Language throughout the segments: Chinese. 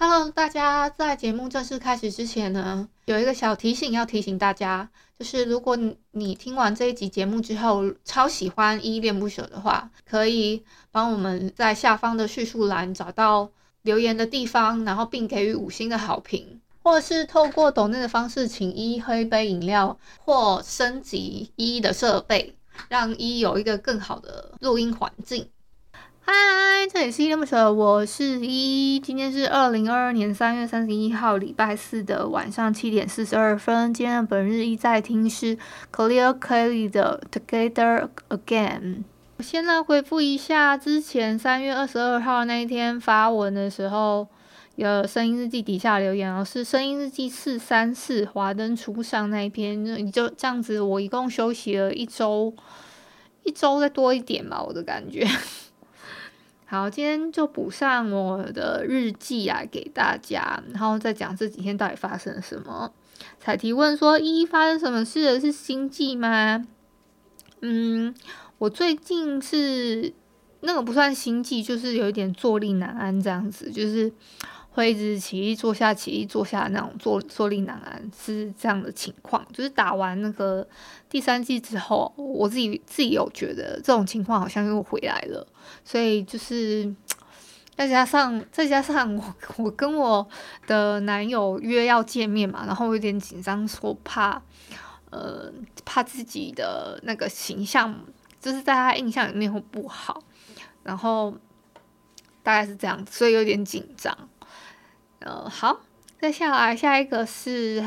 Hello，大家在节目正式开始之前呢，有一个小提醒要提醒大家，就是如果你听完这一集节目之后超喜欢依恋不舍的话，可以帮我们在下方的叙述栏找到留言的地方，然后并给予五星的好评，或者是透过抖内的方式请依喝一杯饮料，或升级依的设备，让依依有一个更好的录音环境。嗨，这里是依依恋不舍，我是依依。今天是二零二二年三月三十一号，礼拜四的晚上七点四十二分。今天的本日一在听是 Khalil Kelly 的 Together Again。我先来回复一下之前三月二十二号那一天发文的时候，有声音日记底下留言哦，是声音日记四三四华灯初上那一篇，你就这样子，我一共休息了一周，一周再多一点吧，我的感觉。好，今天就补上我的日记啊，给大家，然后再讲这几天到底发生了什么。才提问说：一发生什么事的？是心悸吗？嗯，我最近是那个不算心悸，就是有一点坐立难安这样子，就是。会一直起立坐下，起立坐下那种坐坐立难安是这样的情况。就是打完那个第三季之后，我自己自己有觉得这种情况好像又回来了，所以就是 再加上再加上我 我跟我的男友约要见面嘛，然后有点紧张，说怕呃怕自己的那个形象就是在他印象里面会不好，然后大概是这样，所以有点紧张。呃，好，再下来下一个是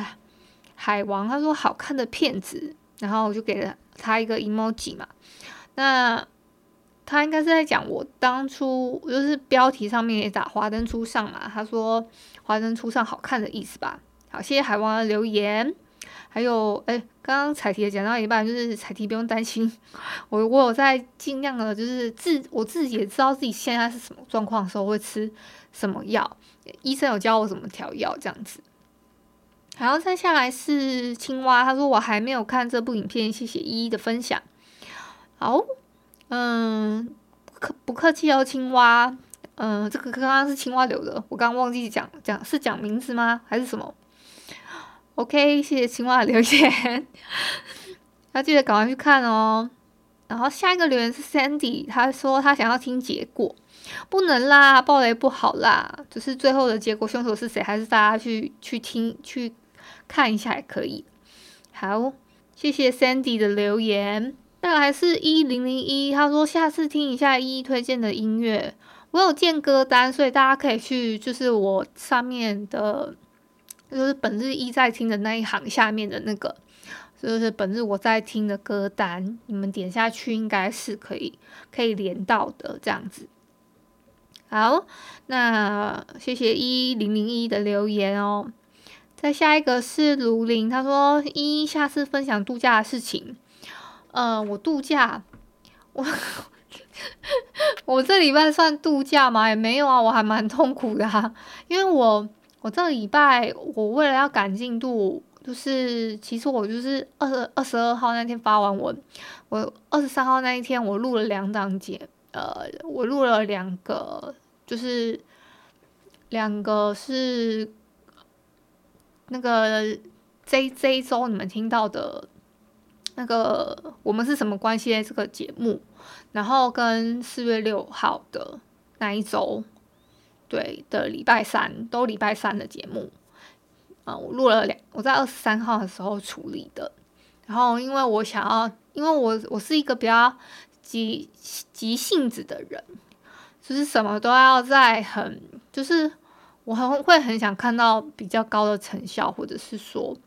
海王，他说好看的片子，然后我就给了他一个 emoji 嘛。那他应该是在讲我当初就是标题上面也打华灯初上嘛，他说华灯初上好看的意思吧。好，谢谢海王的留言。还有，哎，刚刚彩题也讲到一半，就是彩题不用担心，我我有在尽量的，就是自我自己也知道自己现在是什么状况的时候会吃什么药。医生有教我怎么调药，这样子。然后再下来是青蛙，他说我还没有看这部影片，谢谢依依的分享。好，嗯，不客不客气哦，青蛙。嗯，这个刚刚是青蛙留的，我刚刚忘记讲讲是讲名字吗？还是什么？OK，谢谢青蛙的留言，要记得赶快去看哦。然后下一个留言是 Sandy，他说他想要听结果。不能啦，爆雷不好啦。只是最后的结果，凶手是谁，还是大家去去听去看一下也可以。好，谢谢 Sandy 的留言。再来是一零零一，他说下次听一下一一推荐的音乐。我有建歌单，所以大家可以去，就是我上面的，就是本日一在听的那一行下面的那个，就是本日我在听的歌单，你们点下去应该是可以可以连到的这样子。好，那谢谢一零零一的留言哦。再下一个是卢林，他说依依下次分享度假的事情。呃，我度假，我 我这礼拜算度假吗？也没有啊，我还蛮痛苦的啊，因为我我这个礼拜我为了要赶进度，就是其实我就是二二十二号那天发完文，我二十三号那一天我录了两档节，呃，我录了两个。就是两个是那个这这一周你们听到的那个我们是什么关系？这个节目，然后跟四月六号的那一周，对的礼拜三都礼拜三的节目啊，我录了两，我在二十三号的时候处理的。然后因为我想要，因为我我是一个比较急急性子的人。就是什么都要在很，就是我很会很想看到比较高的成效，或者是说，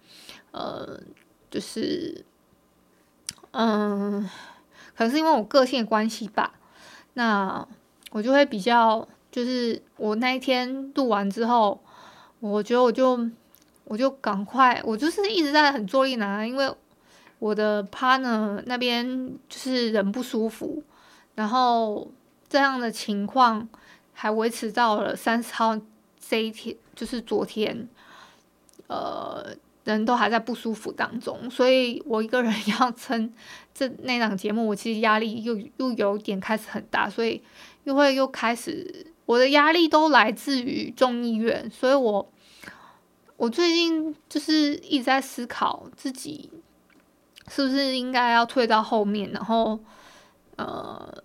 呃，就是，嗯，可能是因为我个性关系吧，那我就会比较，就是我那一天录完之后，我觉得我就我就赶快，我就是一直在很坐立难安，因为我的 partner 那边就是人不舒服，然后。这样的情况，还维持到了三十号这一天，就是昨天，呃，人都还在不舒服当中，所以我一个人 要撑这那档节目，我其实压力又又有点开始很大，所以又会又开始我的压力都来自于众议院，所以我我最近就是一直在思考自己是不是应该要退到后面，然后呃，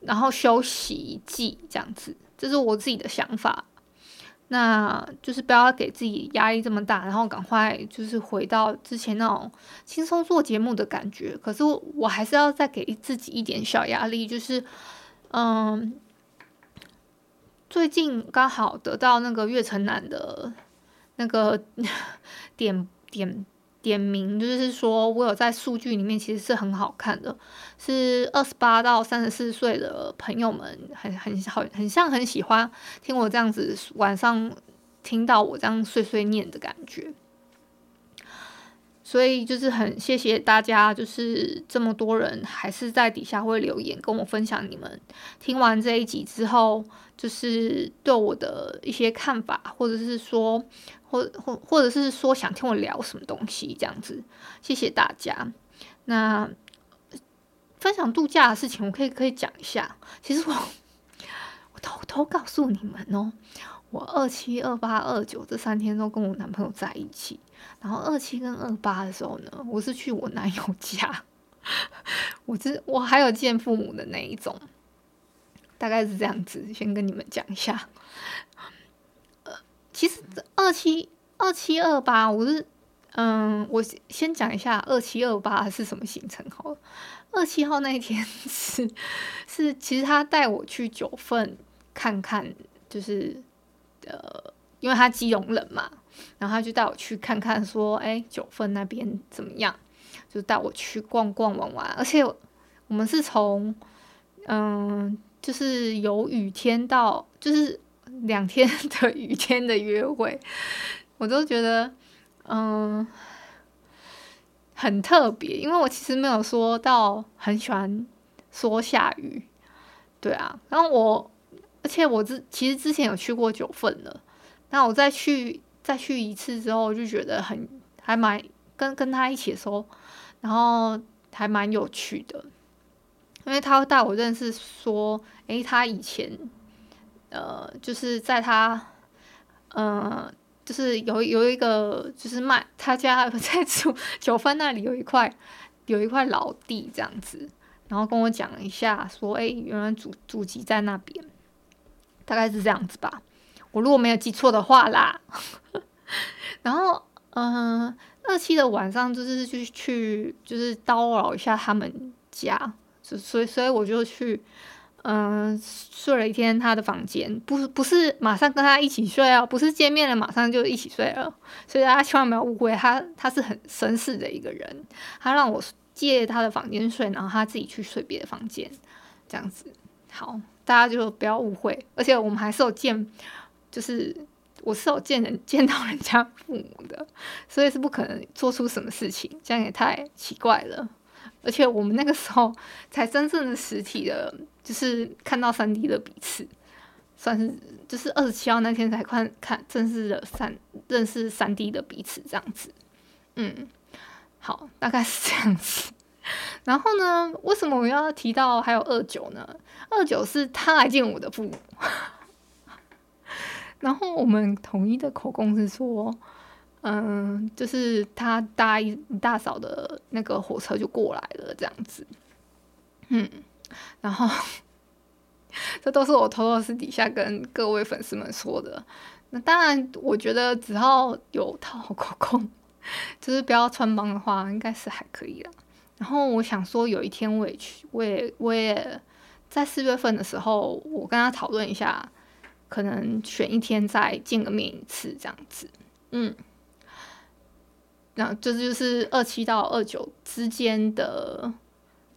然后休息一季这样子。这是我自己的想法，那就是不要给自己压力这么大，然后赶快就是回到之前那种轻松做节目的感觉。可是我还是要再给自己一点小压力，就是嗯，最近刚好得到那个月城南的那个 点点。点名就是说，我有在数据里面其实是很好看的，是二十八到三十四岁的朋友们很很好，很像很喜欢听我这样子晚上听到我这样碎碎念的感觉，所以就是很谢谢大家，就是这么多人还是在底下会留言跟我分享你们听完这一集之后，就是对我的一些看法，或者是说。或或或者是说想听我聊什么东西这样子，谢谢大家。那分享度假的事情，我可以可以讲一下。其实我我偷偷告诉你们哦，我二七、二八、二九这三天都跟我男朋友在一起。然后二七跟二八的时候呢，我是去我男友家，我是我还有见父母的那一种，大概是这样子。先跟你们讲一下。呃其实二七二七二八，我是嗯，我先讲一下二七二八是什么行程好了。二七号那一天 是是，其实他带我去九份看看，就是呃，因为他基隆人嘛，然后他就带我去看看，说，哎，九份那边怎么样？就带我去逛逛玩玩，而且我们是从嗯，就是有雨天到就是。两天的雨天的约会，我都觉得嗯很特别，因为我其实没有说到很喜欢说下雨，对啊。然后我，而且我之其实之前有去过九份了，那我再去再去一次之后，我就觉得很还蛮跟跟他一起的时候，然后还蛮有趣的，因为他带我认识说，诶，他以前。呃，就是在他，呃，就是有有一个，就是卖他家在九九份那里有一块有一块老地这样子，然后跟我讲一下，说，哎，原来祖祖籍在那边，大概是这样子吧，我如果没有记错的话啦。然后，嗯、二期的晚上就是去去就是叨扰一下他们家，所以所以我就去。嗯，睡了一天他的房间，不是不是马上跟他一起睡啊，不是见面了马上就一起睡了，所以大家千万不要误会，他他是很绅士的一个人，他让我借他的房间睡，然后他自己去睡别的房间，这样子，好，大家就不要误会，而且我们还是有见，就是我是有见人见到人家父母的，所以是不可能做出什么事情，这样也太奇怪了。而且我们那个时候才真正的实体的，就是看到三 D 的彼此，算是就是二十七号那天才看看正式的三认识三 D 的彼此这样子，嗯，好，大概是这样子。然后呢，为什么我要提到还有二九呢？二九是他来见我的父母，然后我们统一的口供是说。嗯，就是他搭一大早的那个火车就过来了，这样子。嗯，然后 这都是我偷偷私底下跟各位粉丝们说的。那当然，我觉得只要有讨好口供，就是不要穿帮的话，应该是还可以了。然后我想说，有一天我也去，我也我也在四月份的时候，我跟他讨论一下，可能选一天再见个面一次，这样子。嗯。那这就是二七到二九之间的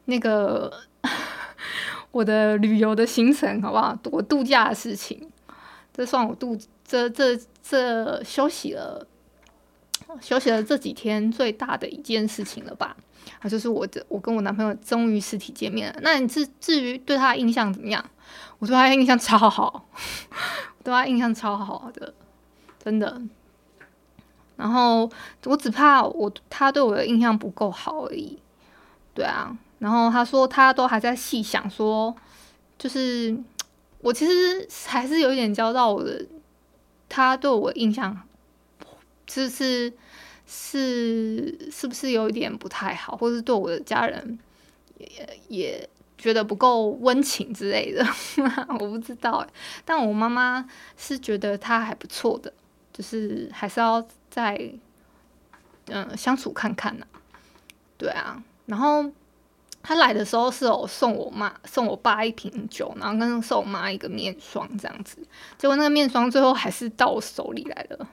那个 我的旅游的行程，好不好？我度假的事情，这算我度这这这休息了，休息了这几天最大的一件事情了吧？啊，就是我的，我跟我男朋友终于实体见面了。那你至至于对他的印象怎么样？我对他印象超好，对他印象超好的，真的。然后我只怕我他对我的印象不够好而已。对啊，然后他说他都还在细想说，就是我其实还是有一点交到我的，他对我印象，就是是是不是有一点不太好，或是对我的家人也也觉得不够温情之类的，我不知道。但我妈妈是觉得他还不错的，就是还是要。再嗯、相处看看呢、对啊，然后他来的时候是有送我妈送我爸一瓶酒，然后跟送我妈一个面霜这样子，结果那个面霜最后还是到我手里来了，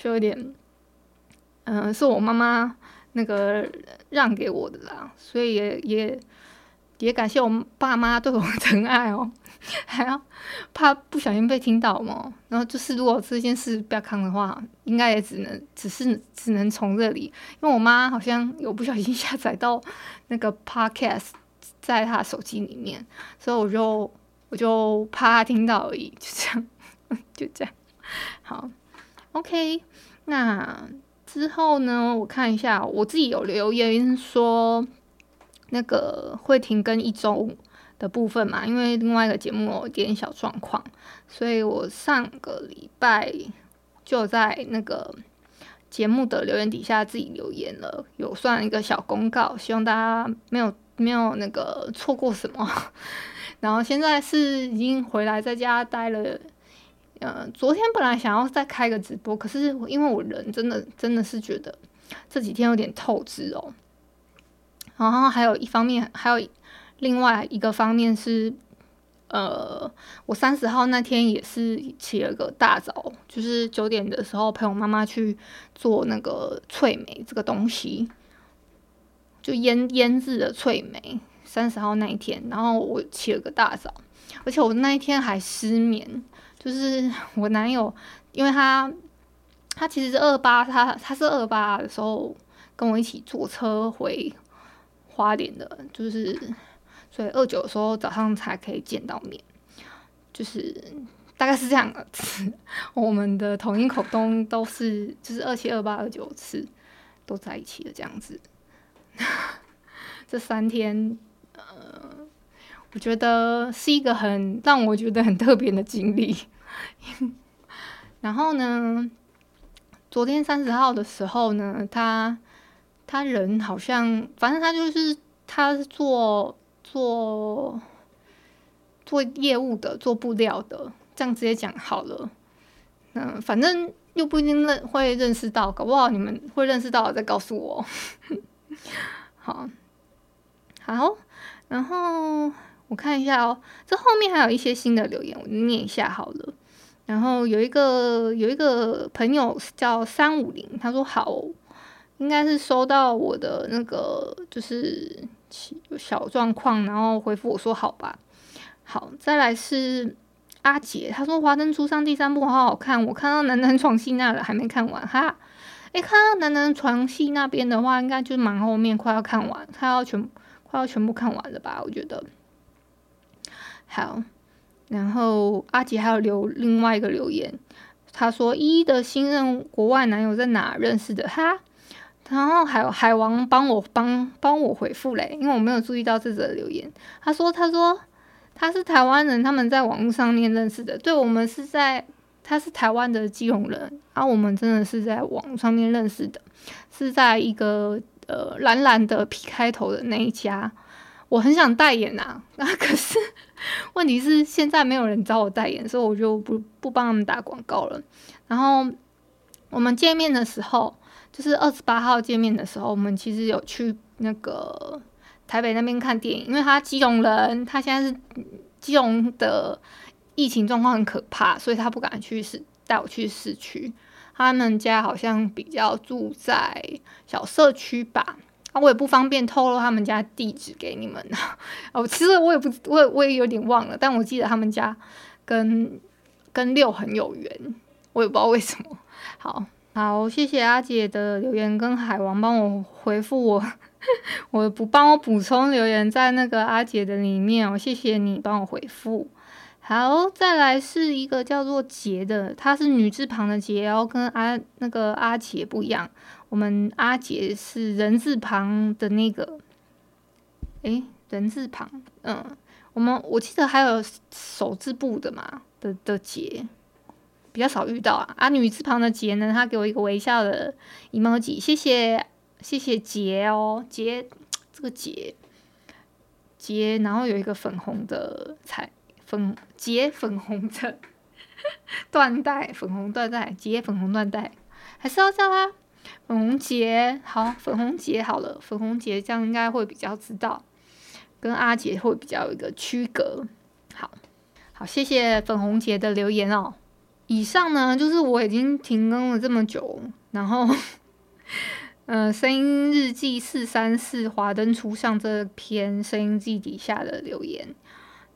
就有点嗯、是我妈妈那个让给我的啦，所以也也也感谢我爸妈对我的疼爱哦。还要怕不小心被听到嘛？然后就是如果这件事不要看的话，应该也只能只是只能从这里，因为我妈好像有不小心下载到那个 podcast 在她手机里面，所以我就我就怕她听到而已，就这样 就这样。好，OK，那之后呢？我看一下，我自己有留言说那个会停更一周。的部分嘛，因为另外一个节目有点小状况，所以我上个礼拜就在那个节目的留言底下自己留言了，有算一个小公告，希望大家没有没有那个错过什么。然后现在是已经回来在家待了，嗯，昨天本来想要再开个直播，可是因为我人真的真的是觉得这几天有点透支哦，然后还有一方面还有。另外一个方面是，呃，我三十号那天也是起了个大早，就是九点的时候陪我妈妈去做那个脆梅这个东西，就腌腌制的脆梅。三十号那一天，然后我起了个大早，而且我那一天还失眠，就是 我男友，因为他他其实是二八，他他是二八的时候跟我一起坐车回花莲的，就是。所以二九的时候早上才可以见到面，就是大概是这样子。我们的统一口东都是就是二七二八二九次都在一起的这样子。这三天，呃，我觉得是一个很让我觉得很特别的经历。然后呢，昨天三十号的时候呢，他他人好像，反正他就是他是做。做做业务的，做布料的，这样直接讲好了。嗯，反正又不一定认会认识到，搞不好你们会认识到再告诉我。好，好，然后我看一下哦，这后面还有一些新的留言，我念一下好了。然后有一个有一个朋友叫三五零，他说好，应该是收到我的那个就是。小状况，然后回复我说好吧。好，再来是阿杰，他说《华灯初上》第三部好好看，我看到男男床戏那了，还没看完哈。诶，看到男男床戏那边的话，应该就是蛮后面，快要看完，快要全快要全部看完了吧？我觉得。好，然后阿杰还有留另外一个留言，他说一的新任国外男友在哪认识的？哈。然后还有海王帮我帮帮我回复嘞，因为我没有注意到这则留言。他说：“他说他是台湾人，他们在网络上面认识的。对，我们是在他是台湾的基隆人，啊，我们真的是在网上面认识的，是在一个呃蓝蓝的 P 开头的那一家。我很想代言呐，那 可是 问题是现在没有人找我代言，所以我就不不帮他们打广告了。然后我们见面的时候。”就是二十八号见面的时候，我们其实有去那个台北那边看电影，因为他基隆人，他现在是基隆的疫情状况很可怕，所以他不敢去市带我去市区。他们家好像比较住在小社区吧，啊，我也不方便透露他们家地址给你们 哦，其实我也不，我也我也有点忘了，但我记得他们家跟跟六很有缘，我也不知道为什么。好。好，谢谢阿姐的留言，跟海王帮我回复我，我不帮我补充留言在那个阿姐的里面哦，谢谢你帮我回复。好，再来是一个叫做杰的，她是女字旁的杰，然后跟阿那个阿杰不一样，我们阿杰是人字旁的那个，诶，人字旁，嗯。我们我记得还有手字部的嘛的的杰，比较少遇到啊。啊，女字旁的杰呢，他给我一个微笑的 emoji，谢谢谢谢杰哦，杰这个杰。杰，然后有一个粉红的彩粉杰粉红的 缎带，粉红缎带杰粉红缎带，还是要叫他粉红杰好，粉红杰好了，粉红杰这样应该会比较知道。跟阿杰会比较有一个区隔，好，好，谢谢粉红杰的留言哦。以上呢，就是我已经停更了这么久，然后，呃，声音日记四三四华灯初上这篇声音记底下的留言，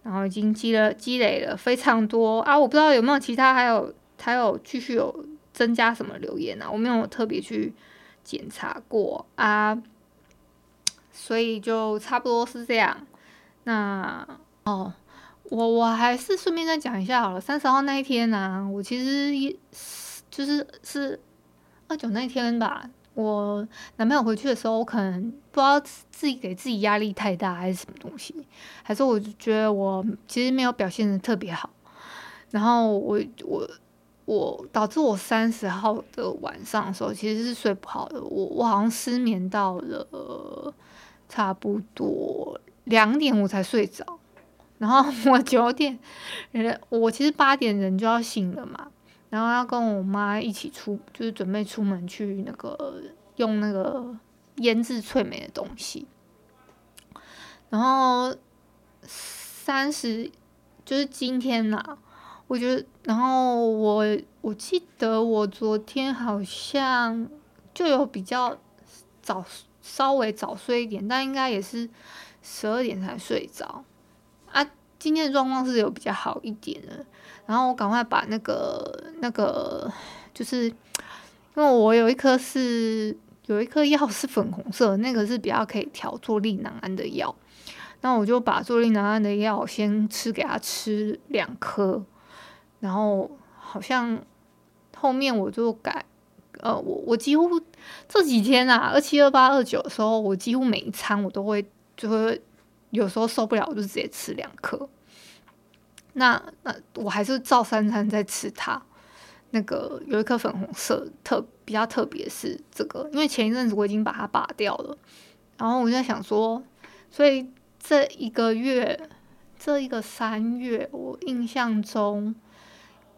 然后已经积了积累了非常多啊，我不知道有没有其他还有还有继续有增加什么留言啊，我没有特别去检查过啊。所以就差不多是这样。那哦，我我还是顺便再讲一下好了。三十号那一天呢、我其实也就是是二九那天吧。我男朋友回去的时候，我可能不知道自己给自己压力太大还是什么东西，还是我就觉得我其实没有表现的特别好。然后我我我导致我三十号的晚上的时候其实是睡不好的。我我好像失眠到了。差不多两点我才睡着，然后我九点人，我其实八点人就要醒了嘛，然后要跟我妈一起出，就是准备出门去那个用那个腌制脆梅的东西，然后三十就是今天啦，我觉得，然后我我记得我昨天好像就有比较早。稍微早睡一点，但应该也是十二点才睡着啊。今天的状况是有比较好一点的，然后我赶快把那个那个，就是因为我有一颗是有一颗药是粉红色，那个是比较可以调坐立难安的药，那我就把坐立难安的药先吃给他吃两颗，然后好像后面我就改。呃，我我几乎这几天啊，二七二八二九的时候，我几乎每一餐我都会就会有时候受不了，我就直接吃两颗。那那我还是照三餐在吃它。那个有一颗粉红色特比较特别是这个，因为前一阵子我已经把它拔掉了，然后我就在想说，所以这一个月这一个三月，我印象中。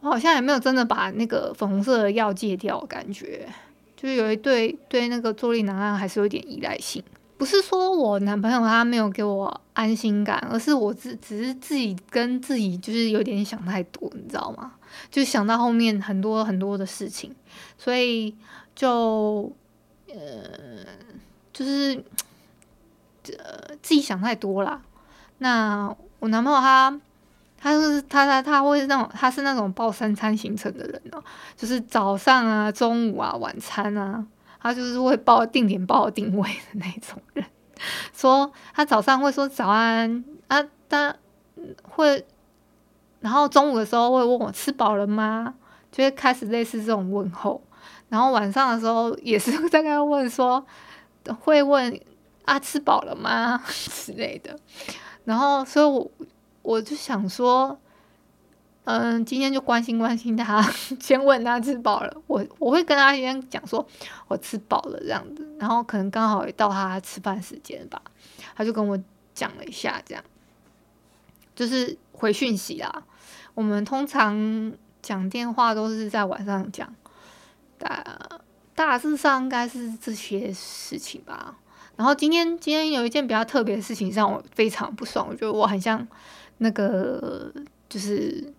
我好像也没有真的把那个粉红色的药戒掉，感觉就是有一对对那个坐立难安还是有点依赖性。不是说我男朋友他没有给我安心感，而是我只只是自己跟自己就是有点想太多，你知道吗？就想到后面很多很多的事情，所以就呃就是呃自己想太多啦。那我男朋友他。他就是他他他会是那种他是那种报三餐行程的人哦，就是早上啊、中午啊、晚餐啊，他就是会报定点报定位的那种人。说他早上会说早安啊，他会，然后中午的时候会问我吃饱了吗？就会开始类似这种问候。然后晚上的时候也是在跟他问说，会问啊吃饱了吗 之类的。然后所以我。我就想说，嗯，今天就关心关心他，先问他吃饱了。我我会跟他先讲说，我吃饱了这样子，然后可能刚好也到他吃饭时间吧，他就跟我讲了一下，这样就是回讯息啦。我们通常讲电话都是在晚上讲，大大致上应该是这些事情吧。然后今天今天有一件比较特别的事情让我非常不爽，我觉得我很像。那个就是，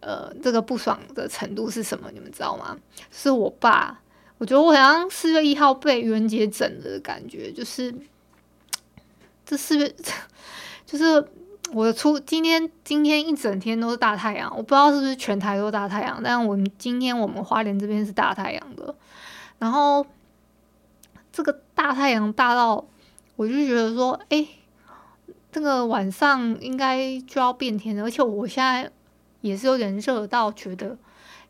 呃，这个不爽的程度是什么？你们知道吗？是我爸，我觉得我好像四月一号被愚人节整的感觉，就是这四月，就是我的出今天今天一整天都是大太阳，我不知道是不是全台都大太阳，但我们今天我们花莲这边是大太阳的。然后这个大太阳大到，我就觉得说，哎，这个晚上应该就要变天了，而且我现在也是有点热到觉得，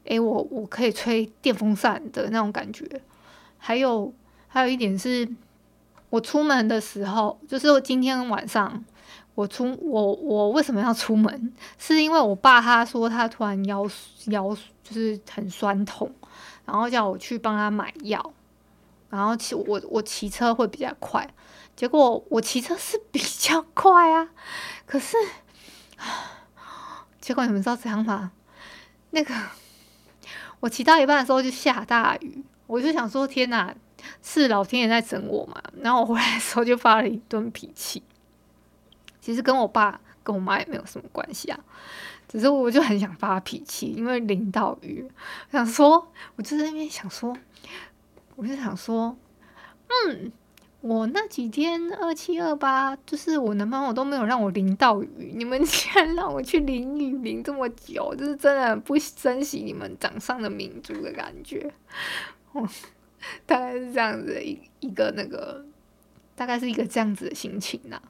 哎，我我可以吹电风扇的那种感觉。还有还有一点是，我出门的时候，就是我今天晚上。我出我我为什么要出门？是因为我爸他说他突然腰腰就是很酸痛，然后叫我去帮他买药，然后骑我我骑车会比较快，结果我骑车是比较快啊，可是，结果你们知道怎样吗？那个我骑到一半的时候就下大雨，我就想说天哪，是老天爷在整我嘛？然后我回来的时候就发了一顿脾气。其实跟我爸跟我妈也没有什么关系啊，只是我就很想发脾气，因为淋到雨，想说，我就在那边想说，我就想说，嗯，我那几天二七二八，就是我男朋友都没有让我淋到雨，你们竟然让我去淋雨淋这么久，就是真的不珍惜你们掌上的明珠的感觉，哦，大概是这样子的一一个那个，大概是一个这样子的心情呐、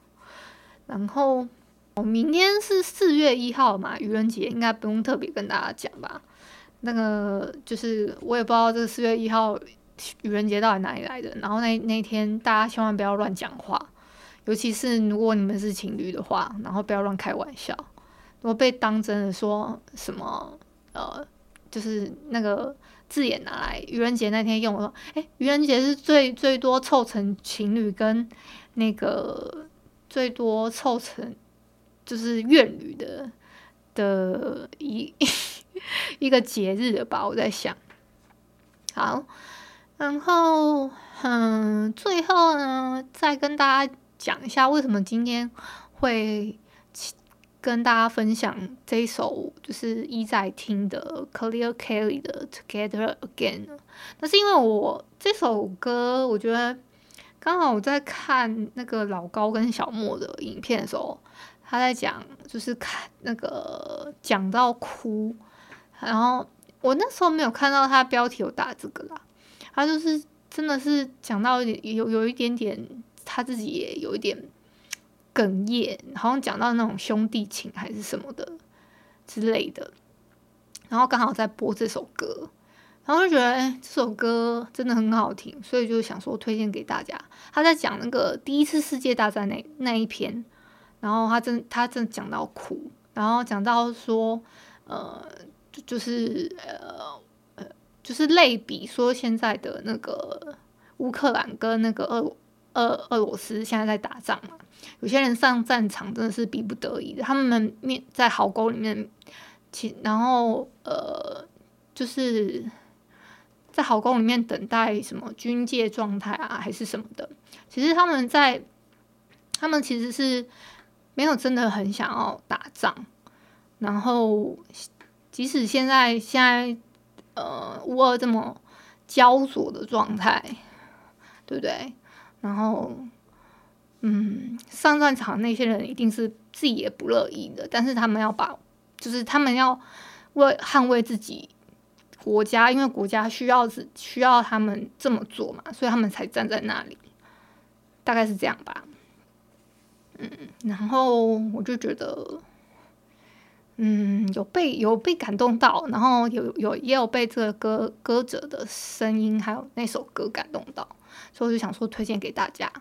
然后，我明天是四月一号嘛，愚人节应该不用特别跟大家讲吧。那个就是我也不知道这个四月一号愚人节到底哪里来的。然后那那天大家千万不要乱讲话，尤其是如果你们是情侣的话，然后不要乱开玩笑。如果被当真的说什么，呃，就是那个字眼拿来愚人节那天用，我说，哎，愚人节是最最多凑成情侣跟那个。最多凑成就是怨侣的的一 一个节日的吧？我在想。好，然后嗯，最后呢，再跟大家讲一下为什么今天会跟大家分享这一首就是一在听的 Clear Kelly 的 Together Again。那是因为我这首歌，我觉得。刚好我在看那个老高跟小莫的影片的时候，他在讲，就是看那个讲到哭，然后我那时候没有看到他标题有打这个啦，他就是真的是讲到有有一点点，他自己也有一点哽咽，好像讲到那种兄弟情还是什么的之类的，然后刚好在播这首歌。然后就觉得，哎，这首歌真的很好听，所以就想说推荐给大家。他在讲那个第一次世界大战那那一篇，然后他真他真讲到哭，然后讲到说，呃，就就是呃，就是类比说现在的那个乌克兰跟那个俄俄俄罗斯现在在打仗嘛，有些人上战场真的是逼不得已的，他们面在壕沟里面，其然后呃就是。在壕沟里面等待什么军界状态啊，还是什么的？其实他们在，他们其实是没有真的很想要打仗。然后，即使现在现在呃乌俄这么焦灼的状态，对不对？然后，嗯，上战场那些人一定是自己也不乐意的，但是他们要把，就是他们要为捍卫自己。国家，因为国家需要是需要他们这么做嘛，所以他们才站在那里，大概是这样吧。嗯，然后我就觉得，嗯，有被有被感动到，然后有有也有被这个歌歌者的声音还有那首歌感动到，所以我就想说推荐给大家。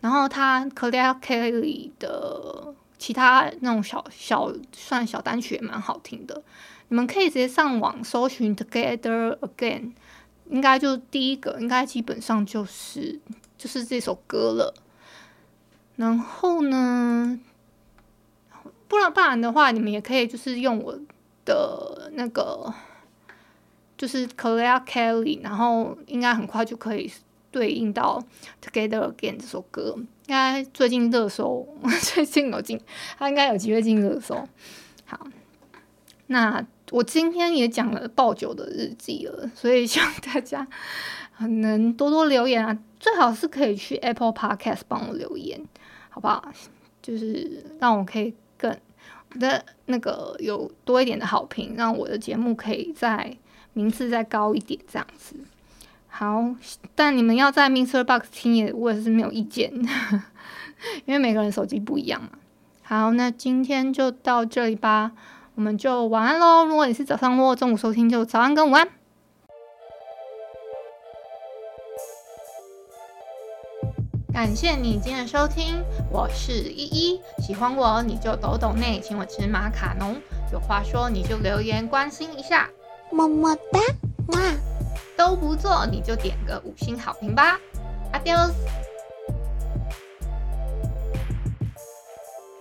然后他 Clear Kelly 的其他那种小小算小单曲也蛮好听的。你们可以直接上网搜寻 Together Again，应该就第一个，应该基本上就是就是这首歌了。然后呢，不然不然的话，你们也可以就是用我的那个，就是 Clear Kelly，然后应该很快就可以对应到 Together Again 这首歌。应该最近热搜，最近有进，他应该有机会进热搜。好，那。我今天也讲了爆酒的日记了，所以希望大家能多多留言啊，最好是可以去 Apple Podcast 帮我留言，好不好？就是让我可以更我的那个有多一点的好评，让我的节目可以在名次再高一点这样子。好，但你们要在 MixerBox 听也我也是没有意见，因为每个人手机不一样嘛。好，那今天就到这里吧，我们就晚安喽。如果你是早上或中午收听，就早安跟午安。感谢你今天的收听，我是依依。喜欢我你就抖抖内，请我吃马卡龙。有话说你就留言关心一下，么么哒，哇！都不做你就点个五星好评吧，Adios。